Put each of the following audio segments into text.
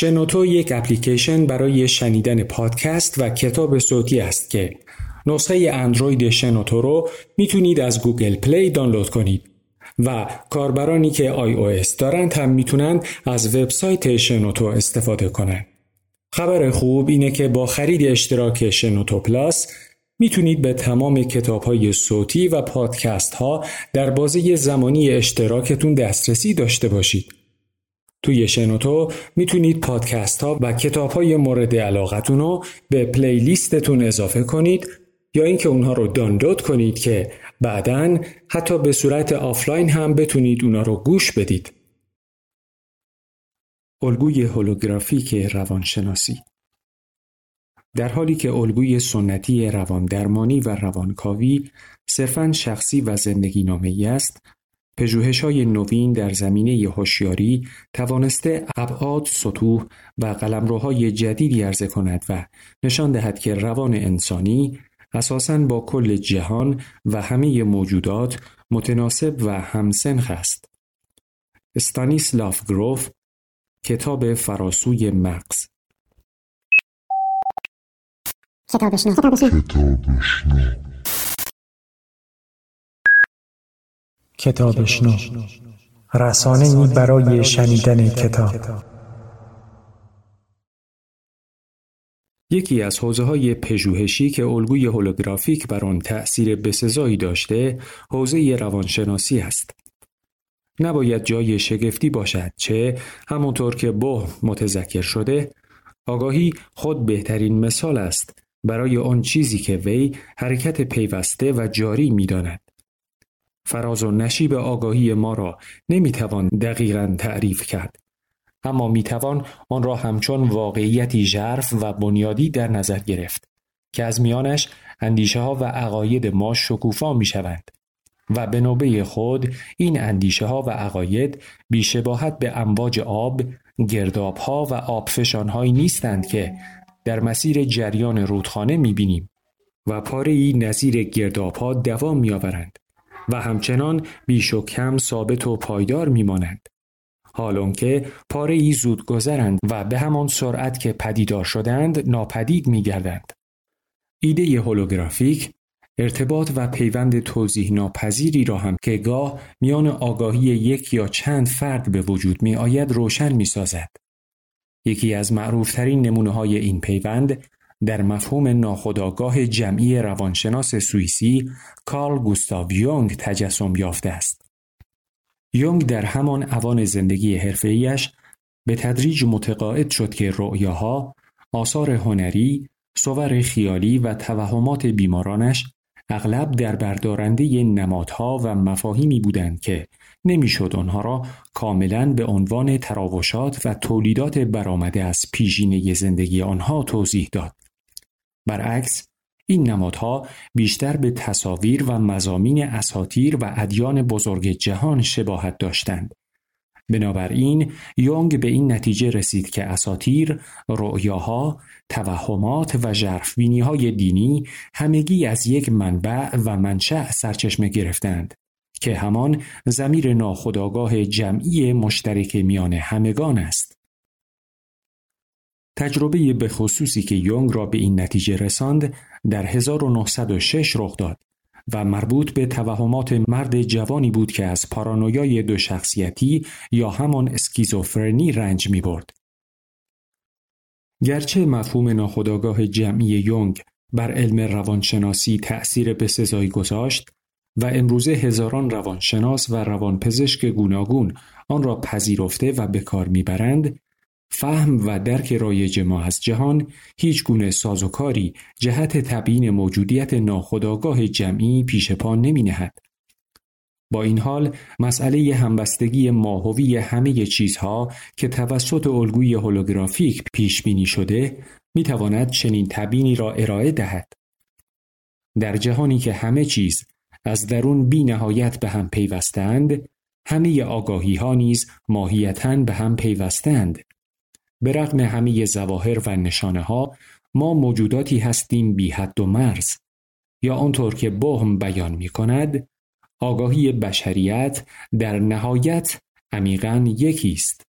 شنوتو یک اپلیکیشن برای شنیدن پادکست و کتاب صوتی است که نسخه اندروید شنوتو رو می‌تونید از گوگل پلی دانلود کنید و کاربرانی که iOS دارند هم می‌تونن از وبسایت شنوتو استفاده کنند. خبر خوب اینه که با خرید اشتراک شنوتو پلاس می‌تونید به تمام کتاب های صوتی و پادکست ها در بازه زمانی اشتراکتون دسترسی داشته باشید. توی شنوتو می‌تونید پادکست ها و کتاب های مورد علاقتون رو به playlist تون اضافه کنید یا اینکه اونها رو دانلود کنید که بعدا حتی به صورت آفلاین هم بتونید اونها رو گوش بدید. الگوی هولوگرافیک روانشناسی در حالی که الگوی سنتی رواندرمانی و روانکاوی صرفاً شخصی و زندگی نامه است، های نوین در زمینه هوشیاری توانسته ابعاد، سطوح و قلمروهای جدیدی عرضه کند و نشان دهد که روان انسانی اساساً با کل جهان و همه موجودات متناسب و همسنخ است. استانیسلاف گروف کتاب فراسوی مغز. کتابشنو کتابشنو رسانه برای شنیدن کتاب یکی از حوزه های پژوهشی که الگوی هولوگرافیک بر آن تأثیر بسزایی داشته حوزه روانشناسی است. نباید جای شگفتی باشد چه همونطور که بو متذکر شده آگاهی خود بهترین مثال است برای آن چیزی که وی حرکت پیوسته و جاری می‌داند. فراز و نشیب آگاهی ما را نمی‌توان دقیقا تعریف کرد. اما می‌توان آن را همچون واقعیتی ژرف و بنیادی در نظر گرفت که از میانش اندیشه ها و عقاید ما شکوفا می شوند و به نوبه خود این اندیشه ها و عقاید بیشباهت به امواج آب، گرداب ها و آبفشان هایی نیستند که در مسیر جریان رودخانه می بینیم و پاره ای نظیر گرداب ها دوام می آورند و همچنان بیش و کم ثابت و پایدار می مانند. حالان که پاره ای زود گذرند و به همان سرعت که پدیدار شدند ناپدید می گردند. ایده هولوگرافیک ارتباط و پیوند توضیح ناپذیری را هم که گاه میان آگاهی یک یا چند فرد به وجود می آید روشن می سازد. یکی از معروفترین نمونه های این پیوند در مفهوم ناخودآگاه جمعی روانشناس سوئیسی کارل گوستاو یونگ تجسم یافته است. یونگ در همان اوان زندگی حرفه‌ایش به تدریج متقاعد شد که رؤیاها، آثار هنری، صور خیالی و توهمات بیمارانش اغلب در بردارنده نمادها و مفاهیمی بودند که نمی‌شد آنها را کاملا به عنوان تراوشات و تولیدات برآمده از پیشینه زندگی آنها توضیح داد. برعکس این نمادها بیشتر به تصاویر و مزامین اساتیر و ادیان بزرگ جهان شباهت داشتند. بنابراین یونگ به این نتیجه رسید که اساتیر، رؤیاها، توهمات و ژرفبینی های دینی همگی از یک منبع و منشأ سرچشمه گرفتند که همان زمیر ناخودآگاه جمعی مشترک میان همگان است. تجربه به خصوصی که یونگ را به این نتیجه رساند در 1906 رخ داد و مربوط به توهمات مرد جوانی بود که از پارانویای دو شخصیتی یا همان اسکیزوفرنی رنج می برد. گرچه مفهوم ناخودآگاه جمعی یونگ بر علم روانشناسی تأثیر بسزایی گذاشت و امروزه هزاران روانشناس و روانپزشک گوناگون آن را پذیرفته و به کار می‌برند فهم و درک رایج ما از جهان هیچ گونه سازوکاری جهت تبیین موجودیت ناخودآگاه جمعی پیش پا نمی نهد. با این حال مسئله همبستگی ماهوی همه چیزها که توسط الگوی هولوگرافیک پیش بینی شده می تواند چنین تبیینی را ارائه دهد. در جهانی که همه چیز از درون بی نهایت به هم پیوستند همه آگاهی ها نیز ماهیتا به هم پیوستند به رغم همه ظواهر و نشانه ها ما موجوداتی هستیم بی حد و مرز یا آنطور که بهم بیان می کند آگاهی بشریت در نهایت عمیقا یکی است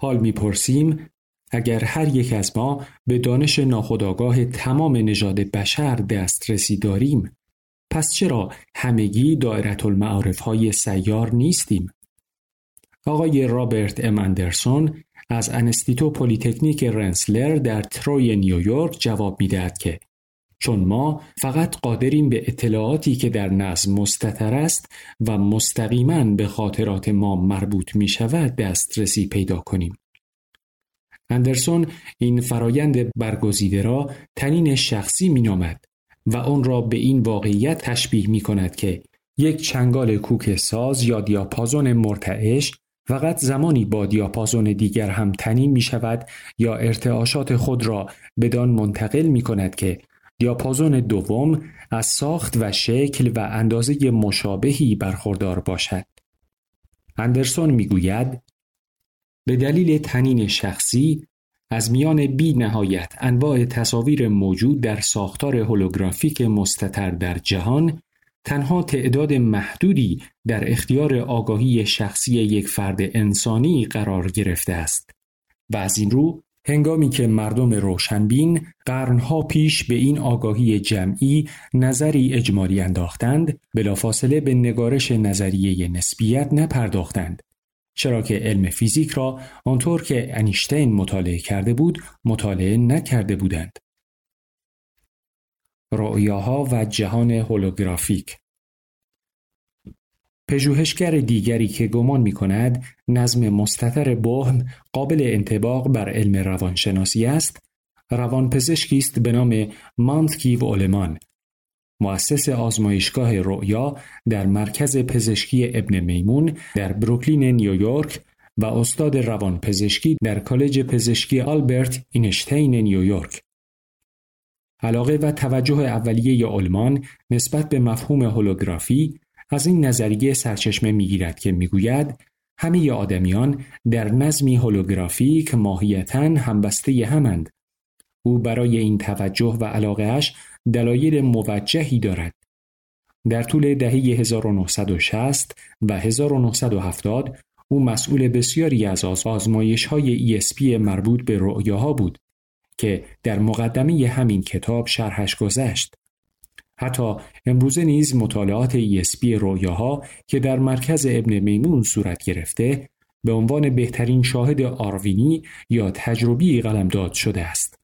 حال می‌پرسیم اگر هر یک از ما به دانش ناخودآگاه تمام نژاد بشر دسترسی داریم پس چرا همگی دایره المعارف های سیار نیستیم؟ آقای رابرت ام اندرسون از انستیتو پلیتکنیک رنسلر در تروی نیویورک جواب می‌دهد که چون ما فقط قادریم به اطلاعاتی که در نظم مستطر است و مستقیما به خاطرات ما مربوط می شود دسترسی پیدا کنیم. اندرسون این فرایند برگزیده را تنین شخصی می نامد و آن را به این واقعیت تشبیه می کند که یک چنگال کوک ساز یا دیاپازون مرتعش فقط زمانی با دیاپازون دیگر هم تنین می شود یا ارتعاشات خود را بدان منتقل می کند که دیاپازون دوم از ساخت و شکل و اندازه مشابهی برخوردار باشد. اندرسون می‌گوید به دلیل تنین شخصی از میان بی نهایت انواع تصاویر موجود در ساختار هولوگرافیک مستتر در جهان تنها تعداد محدودی در اختیار آگاهی شخصی یک فرد انسانی قرار گرفته است. و از این رو هنگامی که مردم روشنبین قرنها پیش به این آگاهی جمعی نظری اجمالی انداختند بلافاصله به نگارش نظریه نسبیت نپرداختند. چرا که علم فیزیک را آنطور که انیشتین مطالعه کرده بود مطالعه نکرده بودند. رؤیاها و جهان هولوگرافیک. پژوهشگر دیگری که گمان می کند نظم مستطر بهم قابل انتباق بر علم روانشناسی است روانپزشکی است به نام مانتکیو اولمان مؤسس آزمایشگاه رؤیا در مرکز پزشکی ابن میمون در بروکلین نیویورک و استاد روانپزشکی در کالج پزشکی آلبرت اینشتین نیویورک. علاقه و توجه اولیه آلمان نسبت به مفهوم هولوگرافی از این نظریه سرچشمه می‌گیرد که می‌گوید همه آدمیان در نظمی هولوگرافیک ماهیتا همبسته همند. او برای این توجه و علاقهش دلایل موجهی دارد. در طول دهه 1960 و 1970 او مسئول بسیاری از آزمایش های ESP مربوط به رؤیاها بود که در مقدمه همین کتاب شرحش گذشت. حتی امروزه نیز مطالعات ESP رویاها که در مرکز ابن میمون صورت گرفته به عنوان بهترین شاهد آروینی یا تجربی قلمداد شده است.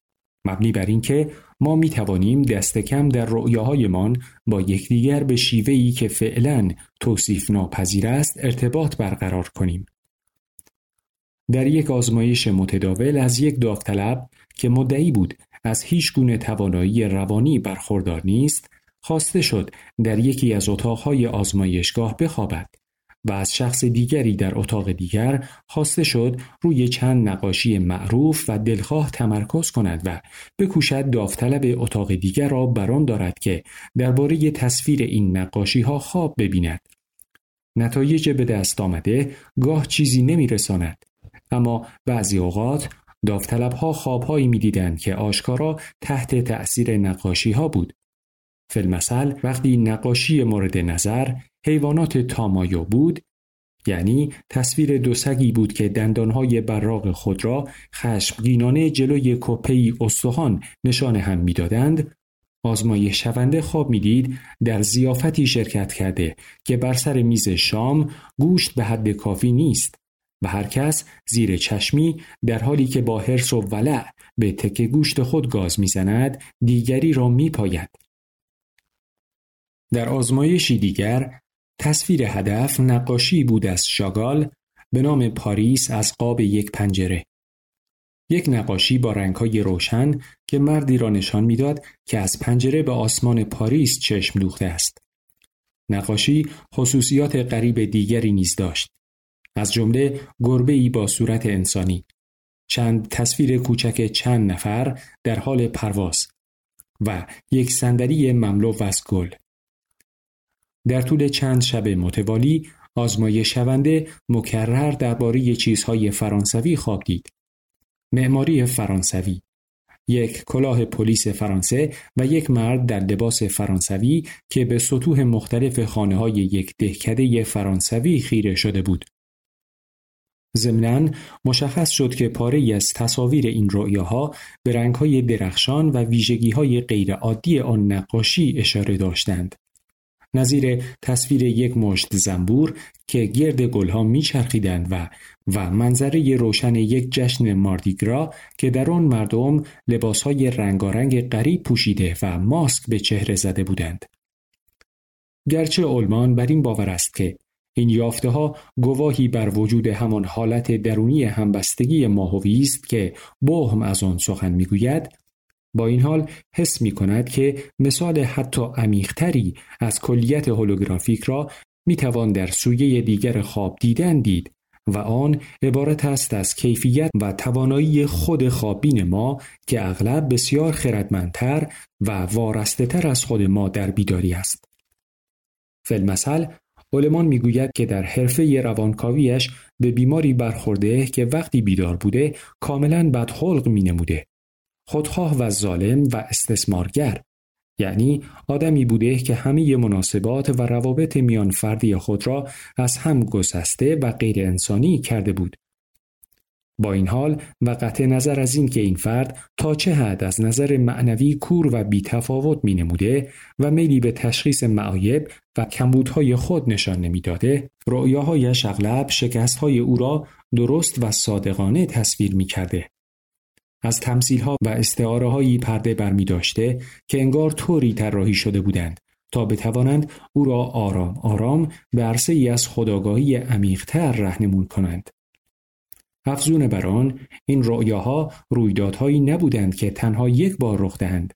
مبنی بر اینکه ما می توانیم دست کم در رؤیاهایمان با یکدیگر به شیوهی که فعلا توصیف ناپذیر است ارتباط برقرار کنیم. در یک آزمایش متداول از یک داوطلب که مدعی بود از هیچ گونه توانایی روانی برخوردار نیست خواسته شد در یکی از اتاقهای آزمایشگاه بخوابد و از شخص دیگری در اتاق دیگر خواسته شد روی چند نقاشی معروف و دلخواه تمرکز کند و بکوشد داوطلب اتاق دیگر را بران دارد که درباره تصویر این نقاشی ها خواب ببیند. نتایج به دست آمده گاه چیزی نمی رساند. اما بعضی اوقات داوطلب ها خوابهایی می دیدند که آشکارا تحت تأثیر نقاشی ها بود. فلمسل وقتی نقاشی مورد نظر حیوانات تامایو بود یعنی تصویر دو سگی بود که دندانهای براق خود را خشمگینانه جلوی کپی استخوان نشان هم می‌دادند آزمایش شونده خواب می‌دید در زیافتی شرکت کرده که بر سر میز شام گوشت به حد کافی نیست. و هر کس زیر چشمی در حالی که با حرس و ولع به تک گوشت خود گاز می‌زند دیگری را میپاید در آزمایشی دیگر تصویر هدف نقاشی بود از شاگال به نام پاریس از قاب یک پنجره. یک نقاشی با رنگهای روشن که مردی را نشان می‌داد که از پنجره به آسمان پاریس چشم دوخته است. نقاشی خصوصیات غریب دیگری نیز داشت. از جمله گربه ای با صورت انسانی. چند تصویر کوچک چند نفر در حال پرواز و یک صندلی مملو از گل. در طول چند شب متوالی آزمایش شونده مکرر درباره چیزهای فرانسوی خواب دید. معماری فرانسوی یک کلاه پلیس فرانسه و یک مرد در لباس فرانسوی که به سطوح مختلف خانه های یک دهکده فرانسوی خیره شده بود. ضمناً مشخص شد که پاره از تصاویر این رؤیاها به رنگهای درخشان و ویژگیهای غیرعادی آن نقاشی اشاره داشتند. نظیر تصویر یک مشت زنبور که گرد گلها میچرخیدند و و منظره روشن یک جشن ماردیگرا که در آن مردم لباسهای رنگارنگ غریب پوشیده و ماسک به چهره زده بودند. گرچه علمان بر این باور است که این یافته ها گواهی بر وجود همان حالت درونی همبستگی ماهوی است که بهم از آن سخن می‌گوید با این حال حس می کند که مثال حتی عمیقتری از کلیت هولوگرافیک را می توان در سویه دیگر خواب دیدن دید و آن عبارت است از کیفیت و توانایی خود خوابین ما که اغلب بسیار خردمندتر و وارسته تر از خود ما در بیداری است. فلمثل اولمان می‌گوید که در حرفه روانکاویش به بیماری برخورده که وقتی بیدار بوده کاملا بدخلق می نموده. خودخواه و ظالم و استثمارگر یعنی آدمی بوده که همه مناسبات و روابط میان فردی خود را از هم گسسته و غیر انسانی کرده بود. با این حال و قطع نظر از این که این فرد تا چه حد از نظر معنوی کور و بیتفاوت می نموده و میلی به تشخیص معایب و کمبودهای خود نشان نمی‌داده، رؤیاهایش اغلب شکستهای او را درست و صادقانه تصویر می کرده. از تمثیلها و استعاره هایی پرده برمی داشته که انگار طوری طراحی شده بودند تا بتوانند او را آرام آرام به عرصه ای از خداگاهی عمیقتر رهنمون کنند. افزون بر آن این رؤیاها رویدادهایی نبودند که تنها یک بار رخ دهند.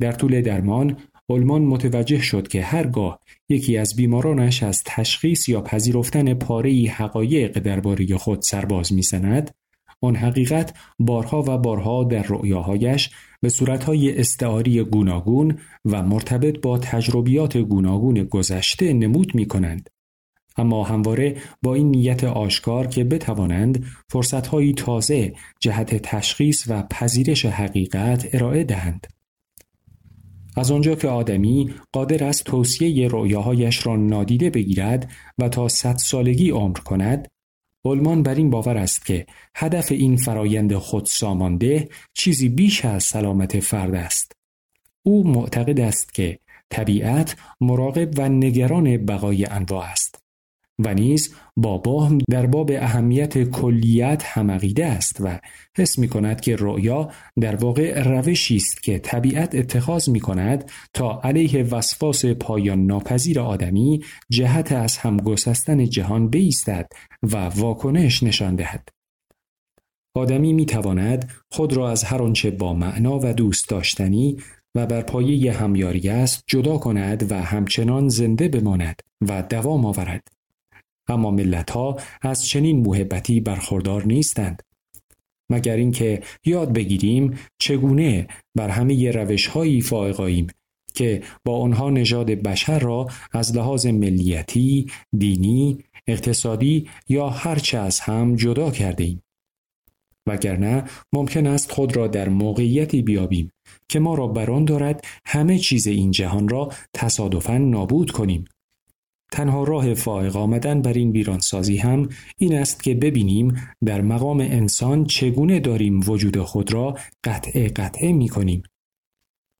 در طول درمان اولمان متوجه شد که هرگاه یکی از بیمارانش از تشخیص یا پذیرفتن پاره‌ای حقایق درباره خود سرباز می‌زند آن حقیقت بارها و بارها در رؤیاهایش به صورتهای استعاری گوناگون و مرتبط با تجربیات گوناگون گذشته نمود می کنند. اما همواره با این نیت آشکار که بتوانند فرصتهایی تازه جهت تشخیص و پذیرش حقیقت ارائه دهند. از آنجا که آدمی قادر است توصیه رؤیاهایش را نادیده بگیرد و تا صد سالگی عمر کند اولمان بر این باور است که هدف این فرایند خود سامانده چیزی بیش از سلامت فرد است. او معتقد است که طبیعت مراقب و نگران بقای انواع است. و نیز با هم در باب اهمیت کلیت همقیده است و حس می کند که رؤیا در واقع روشی است که طبیعت اتخاذ می کند تا علیه وسواس پایان ناپذیر آدمی جهت از هم گسستن جهان بیستد و واکنش نشان دهد. آدمی می تواند خود را از هر آنچه با معنا و دوست داشتنی و بر پایه همیاری است جدا کند و همچنان زنده بماند و دوام آورد. اما ملت ها از چنین محبتی برخوردار نیستند مگر اینکه یاد بگیریم چگونه بر همه روش هایی فائقاییم که با آنها نژاد بشر را از لحاظ ملیتی، دینی، اقتصادی یا هرچه از هم جدا کرده ایم. وگرنه ممکن است خود را در موقعیتی بیابیم که ما را بران دارد همه چیز این جهان را تصادفاً نابود کنیم تنها راه فائق آمدن بر این ویرانسازی هم این است که ببینیم در مقام انسان چگونه داریم وجود خود را قطعه قطعه می کنیم.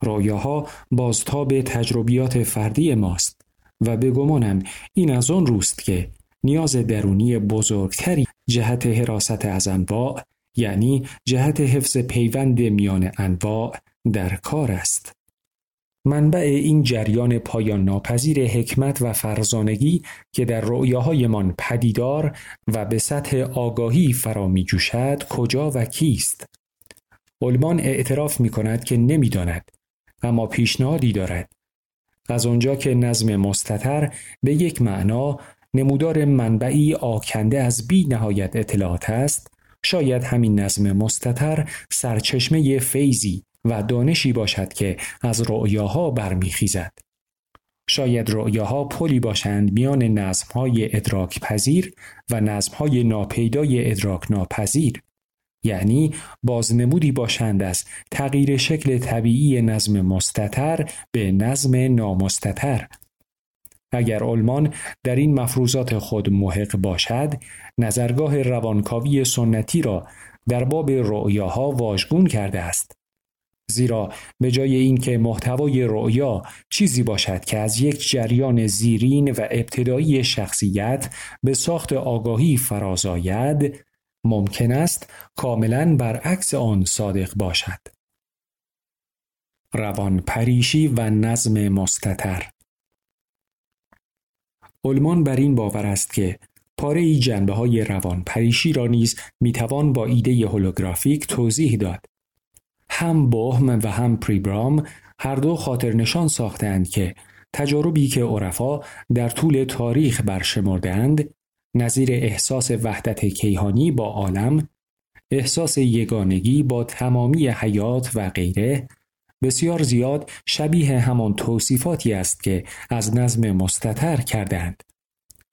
رایاها بازتاب تجربیات فردی ماست و به گمانم این از آن روست که نیاز درونی بزرگتری جهت حراست از انواع یعنی جهت حفظ پیوند میان انواع در کار است. منبع این جریان پایان ناپذیر حکمت و فرزانگی که در رؤیاهایمان پدیدار و به سطح آگاهی فرا می جوشد کجا و کیست؟ علمان اعتراف می کند که نمی‌داند اما پیشنهادی دارد از آنجا که نظم مستتر به یک معنا نمودار منبعی آکنده از بی نهایت اطلاعات است شاید همین نظم مستتر سرچشمه فیزی و دانشی باشد که از رؤیاها برمیخیزد. شاید رؤیاها پلی باشند میان نظمهای ادراک پذیر و نظمهای ناپیدای ادراک ناپذیر. یعنی بازنمودی باشند از تغییر شکل طبیعی نظم مستتر به نظم نامستتر اگر علمان در این مفروضات خود محق باشد نظرگاه روانکاوی سنتی را در باب رؤیاها واژگون کرده است زیرا به جای اینکه محتوای رؤیا چیزی باشد که از یک جریان زیرین و ابتدایی شخصیت به ساخت آگاهی فراز آید ممکن است کاملا برعکس آن صادق باشد روان پریشی و نظم مستتر علمان بر این باور است که پاره ای جنبه های روان پریشی را نیز می‌توان با ایده هولوگرافیک توضیح داد. هم بوهم و هم پریبرام هر دو خاطر نشان ساختند که تجاربی که عرفا در طول تاریخ برشمردند نظیر احساس وحدت کیهانی با عالم احساس یگانگی با تمامی حیات و غیره بسیار زیاد شبیه همان توصیفاتی است که از نظم مستتر کردند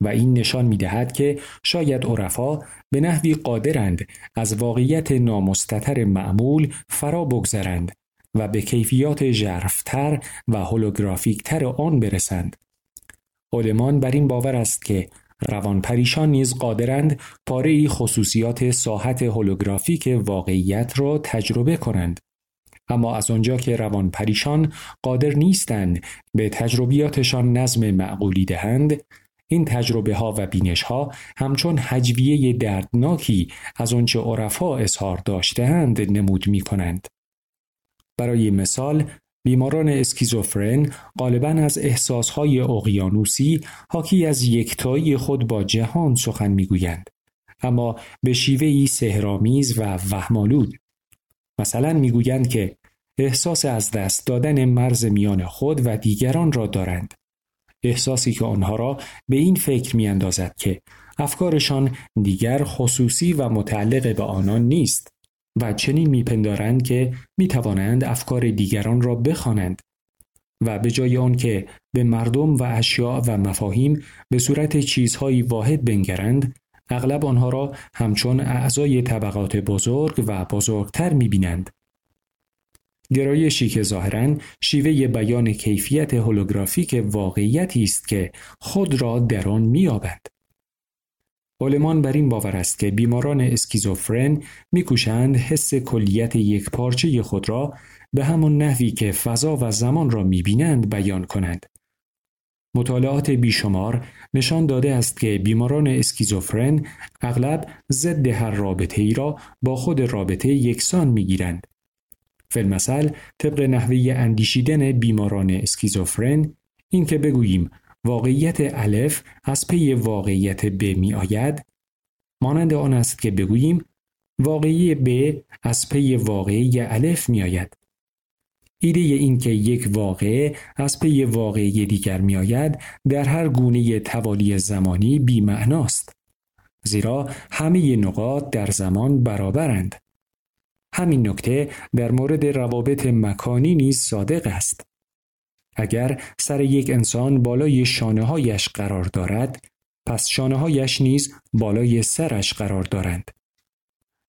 و این نشان می دهد که شاید عرفا به نحوی قادرند از واقعیت نامستتر معمول فرا بگذرند و به کیفیات ژرفتر و هولوگرافیکتر آن برسند. علمان بر این باور است که روان پریشان نیز قادرند پاره خصوصیات ساحت هولوگرافیک واقعیت را تجربه کنند. اما از آنجا که روان پریشان قادر نیستند به تجربیاتشان نظم معقولی دهند این تجربه ها و بینش ها همچون حجویه دردناکی از آنچه عرفا اظهار داشتهاند نمود می کنند. برای مثال بیماران اسکیزوفرن غالبا از احساسهای اقیانوسی حاکی از یکتایی خود با جهان سخن می‌گویند اما به شیوهی سهرامیز و وهمالود مثلا می‌گویند که احساس از دست دادن مرز میان خود و دیگران را دارند احساسی که آنها را به این فکر می اندازد که افکارشان دیگر خصوصی و متعلق به آنان نیست و چنین میپندارند که می توانند افکار دیگران را بخوانند و به جای آن که به مردم و اشیاء و مفاهیم به صورت چیزهایی واحد بنگرند اغلب آنها را همچون اعضای طبقات بزرگ و بزرگتر می‌بینند. گرایشی که ظاهرا شیوه بیان کیفیت هولوگرافیک واقعیتی است که خود را در آن مییابد علمان بر این باور است که بیماران اسکیزوفرن میکوشند حس کلیت یک پارچه خود را به همان نحوی که فضا و زمان را می‌بینند بیان کنند مطالعات بیشمار نشان داده است که بیماران اسکیزوفرن اغلب ضد هر رابطه ای را با خود رابطه یکسان می‌گیرند. فی‌المثل طبق نحوه اندیشیدن بیماران اسکیزوفرن این که بگوییم واقعیت الف از پی واقعیت ب می آید مانند آن است که بگوییم واقعه ب از پی واقعه الف می آید ایده این که یک واقعه از پی واقعی دیگر می آید در هر گونه توالی زمانی بیمعناست. زیرا همه نقاط در زمان برابرند. همین نکته در مورد روابط مکانی نیز صادق است. اگر سر یک انسان بالای شانه هایش قرار دارد، پس شانه هایش نیز بالای سرش قرار دارند.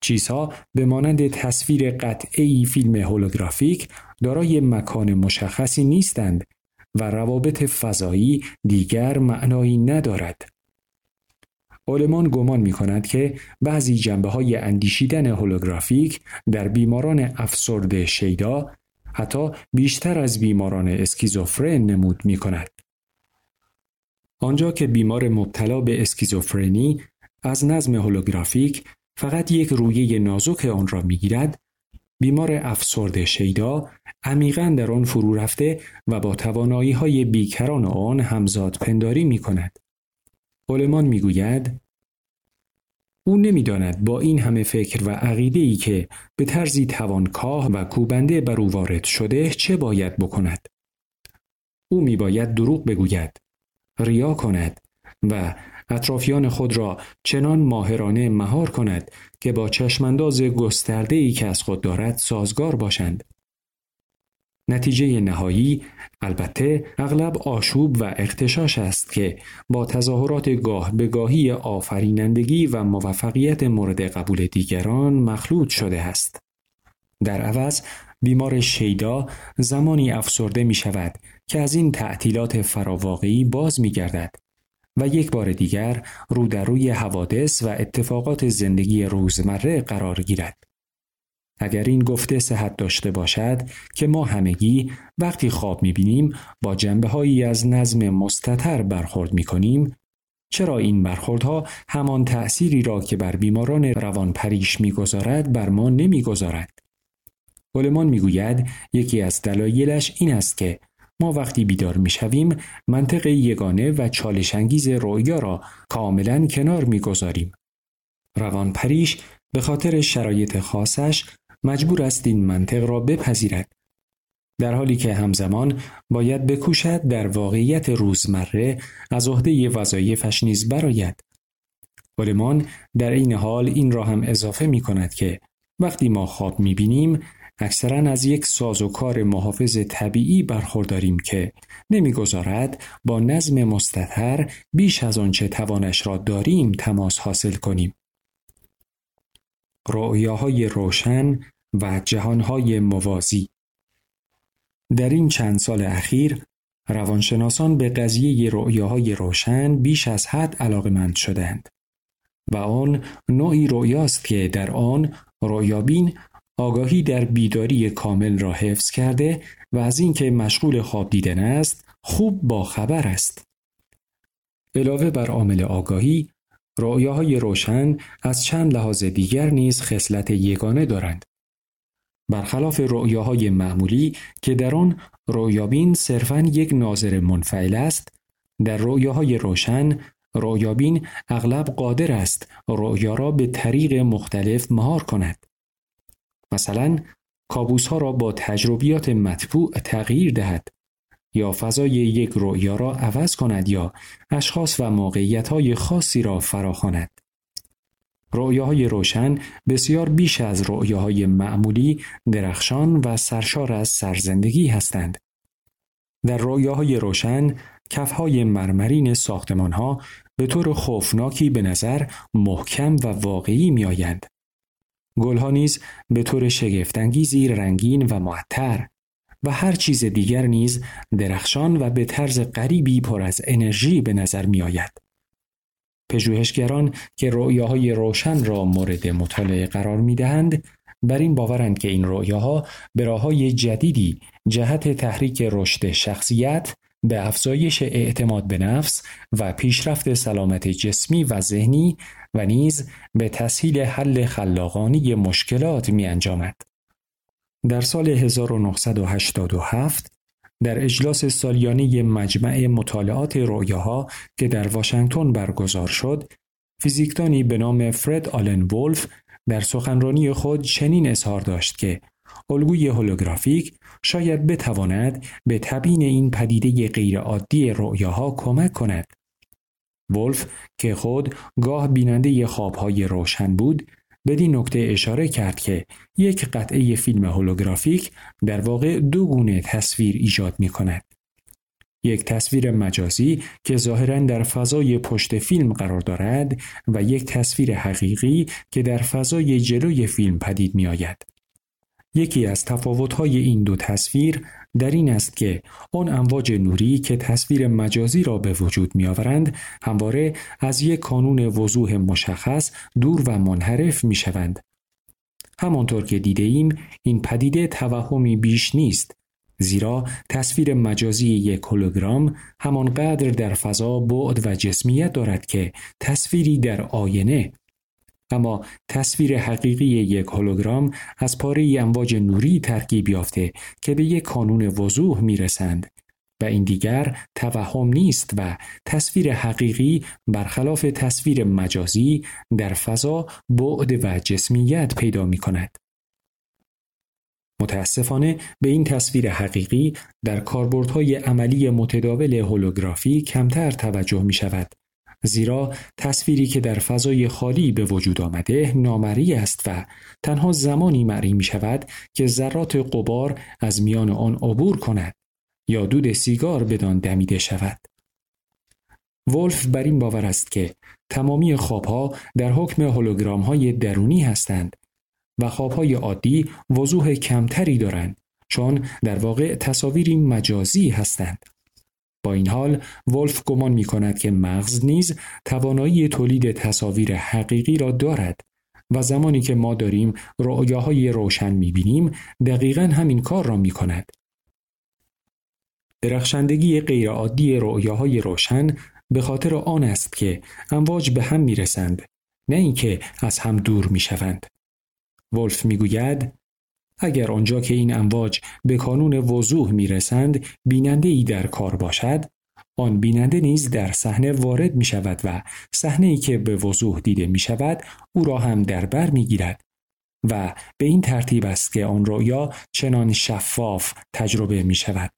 چیزها به مانند تصویر قطعی فیلم هولوگرافیک دارای مکان مشخصی نیستند و روابط فضایی دیگر معنایی ندارد. علمان گمان می کند که بعضی جنبه های اندیشیدن هولوگرافیک در بیماران افسرده شیدا حتی بیشتر از بیماران اسکیزوفرن نمود می کند. آنجا که بیمار مبتلا به اسکیزوفرنی از نظم هولوگرافیک فقط یک رویه نازک آن را می‌گیرد بیمار افسرده شیدا عمیقا در آن فرو رفته و با توانایی های بیکران آن همزاد پنداری می کند. علمان می گوید او نمی‌داند با این همه فکر و عقیده ای که به طرزی توانکاه و کوبنده بر او وارد شده چه باید بکند. او می باید دروغ بگوید، ریا کند و اطرافیان خود را چنان ماهرانه مهار کند که با چشمانداز گسترده ای که از خود دارد سازگار باشند. نتیجه نهایی البته اغلب آشوب و اختشاش است که با تظاهرات گاه به گاهی آفرینندگی و موفقیت مورد قبول دیگران مخلوط شده است. در عوض بیمار شیدا زمانی افسرده می شود که از این تعطیلات فراواقعی باز می گردد و یک بار دیگر رو در روی حوادث و اتفاقات زندگی روزمره قرار گیرد. اگر این گفته صحت داشته باشد که ما همگی وقتی خواب می‌بینیم با جنبه هایی از نظم مستطر برخورد می‌کنیم چرا این برخوردها همان تأثیری را که بر بیماران روان پریش می‌گذارد بر ما نمی‌گذارد؟ گلمان می‌گوید یکی از دلایلش این است که ما وقتی بیدار می‌شویم منطق یگانه و چالشانگیز رویا را کاملا کنار می‌گذاریم. روان پریش به خاطر شرایط خاصش مجبور است این منطق را بپذیرد در حالی که همزمان باید بکوشد در واقعیت روزمره از عهده وظایفش نیز برآید گلمان در این حال این را هم اضافه می کند که وقتی ما خواب می بینیم اکثرا از یک سازوکار محافظ طبیعی برخورداریم که نمی‌گذارد با نظم مستطر بیش از آنچه توانش را داریم تماس حاصل کنیم. رؤیاهای روشن و جهانهای موازی در این چند سال اخیر روانشناسان به قضیه رؤیاهای روشن بیش از حد علاقمند شدند و آن نوعی رؤیاست که در آن رویابین آگاهی در بیداری کامل را حفظ کرده و از اینکه مشغول خواب دیدن است خوب با خبر است. علاوه بر عامل آگاهی، رؤیاهای روشن از چند لحاظ دیگر نیز خصلت یگانه دارند. برخلاف رؤیاهای معمولی که در آن رویابین صرفا یک ناظر منفعل است، در رؤیاهای روشن رویابین اغلب قادر است رؤیا را به طریق مختلف مهار کند. مثلا کابوس ها را با تجربیات مطبوع تغییر دهد یا فضای یک رؤیا را عوض کند یا اشخاص و موقعیت های خاصی را فراخواند. رؤیاهای روشن بسیار بیش از رؤیاهای معمولی درخشان و سرشار از سرزندگی هستند. در رؤیاهای روشن کفهای مرمرین ساختمان ها به طور خوفناکی به نظر محکم و واقعی می آیند. گلها نیز به طور شگفتانگیزی رنگین و معطر و هر چیز دیگر نیز درخشان و به طرز غریبی پر از انرژی به نظر می آید. پژوهشگران که رؤیاهای روشن را مورد مطالعه قرار می دهند بر این باورند که این رؤیاها به راههای جدیدی جهت تحریک رشد شخصیت به افزایش اعتماد به نفس و پیشرفت سلامت جسمی و ذهنی و نیز به تسهیل حل خلاقانی مشکلات می انجامد. در سال 1987 در اجلاس سالیانه مجمع مطالعات رویاها که در واشنگتن برگزار شد، فیزیکدانی به نام فرد آلن وولف در سخنرانی خود چنین اظهار داشت که الگوی هولوگرافیک شاید بتواند به تبیین این پدیده غیرعادی رؤیاها کمک کند. ولف که خود گاه بیننده خوابهای روشن بود بدین نکته اشاره کرد که یک قطعه فیلم هولوگرافیک در واقع دو گونه تصویر ایجاد می کند. یک تصویر مجازی که ظاهرا در فضای پشت فیلم قرار دارد و یک تصویر حقیقی که در فضای جلوی فیلم پدید می آید. یکی از تفاوت‌های این دو تصویر در این است که آن امواج نوری که تصویر مجازی را به وجود میآورند همواره از یک کانون وضوح مشخص دور و منحرف می شوند. همانطور که دیده ایم این پدیده توهمی بیش نیست زیرا تصویر مجازی یک هولوگرام همانقدر در فضا بعد و جسمیت دارد که تصویری در آینه اما تصویر حقیقی یک هولوگرام از پاره امواج نوری ترکیب یافته که به یک کانون وضوح می‌رسند و این دیگر توهم نیست و تصویر حقیقی برخلاف تصویر مجازی در فضا بعد و جسمیت پیدا می کند. متاسفانه به این تصویر حقیقی در کاربردهای عملی متداول هولوگرافی کمتر توجه می شود زیرا تصویری که در فضای خالی به وجود آمده نامری است و تنها زمانی معری می شود که ذرات قبار از میان آن عبور کند یا دود سیگار بدان دمیده شود. ولف بر این باور است که تمامی خوابها در حکم هولوگرام های درونی هستند و خوابهای عادی وضوح کمتری دارند چون در واقع تصاویری مجازی هستند. با این حال ولف گمان می کند که مغز نیز توانایی تولید تصاویر حقیقی را دارد و زمانی که ما داریم رؤیاهای روشن می بینیم دقیقا همین کار را می کند. درخشندگی غیرعادی رؤیاهای روشن به خاطر آن است که امواج به هم می رسند نه اینکه از هم دور می شوند. ولف می گوید اگر آنجا که این امواج به کانون وضوح می رسند بیننده ای در کار باشد آن بیننده نیز در صحنه وارد می شود و صحنه ای که به وضوح دیده می شود او را هم در بر می گیرد و به این ترتیب است که آن رویا چنان شفاف تجربه می شود.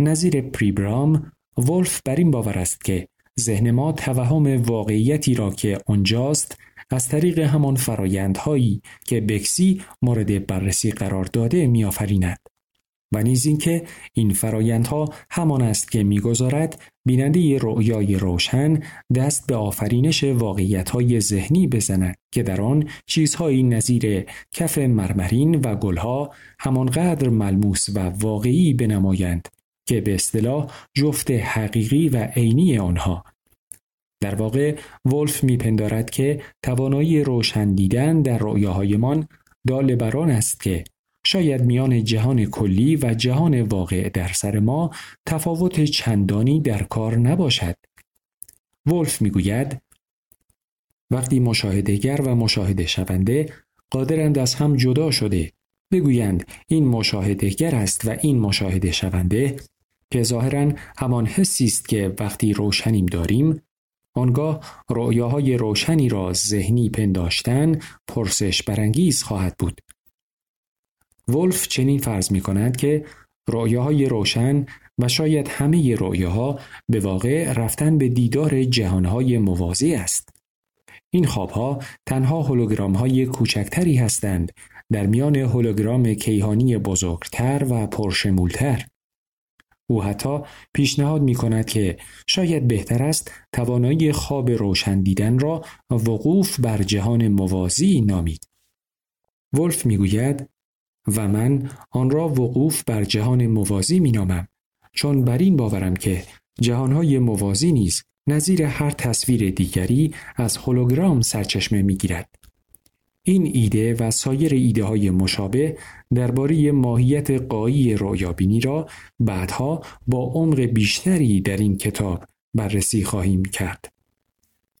نظیر پریبرام ولف بر این باور است که ذهن ما توهم واقعیتی را که آنجاست از طریق همان فرایندهایی که بکسی مورد بررسی قرار داده میآفریند. و نیز اینکه این فرایندها همان است که می‌گذارد بیننده رؤیای روشن دست به آفرینش واقعیتهای ذهنی بزند که در آن چیزهایی نظیر کف مرمرین و گلها همانقدر ملموس و واقعی بنمایند که به اصطلاح جفت حقیقی و عینی آنها در واقع ولف میپندارد که توانایی روشن دیدن در رؤیاهایمان دال بر آن است که شاید میان جهان کلی و جهان واقع در سر ما تفاوت چندانی در کار نباشد. ولف می‌گوید وقتی مشاهدهگر و مشاهده شونده قادرند از هم جدا شده بگویند این مشاهدهگر است و این مشاهده شونده که ظاهرا همان حسی است که وقتی روشنیم داریم آنگاه رؤیاهای روشنی را ذهنی پنداشتن پرسش برانگیز خواهد بود. ولف چنین فرض می کند که رؤیاهای روشن و شاید همه رؤیاها به واقع رفتن به دیدار جهانهای موازی است. این خوابها تنها هولوگرام های کوچکتری هستند در میان هولوگرام کیهانی بزرگتر و پرشمولتر. او حتی پیشنهاد می کند که شاید بهتر است توانایی خواب روشن دیدن را وقوف بر جهان موازی نامید. ولف می گوید و من آن را وقوف بر جهان موازی می نامم چون بر این باورم که جهانهای موازی نیز نظیر هر تصویر دیگری از هولوگرام سرچشمه می گیرد. این ایده و سایر ایده های مشابه درباره ماهیت قایی رویابینی را بعدها با عمق بیشتری در این کتاب بررسی خواهیم کرد.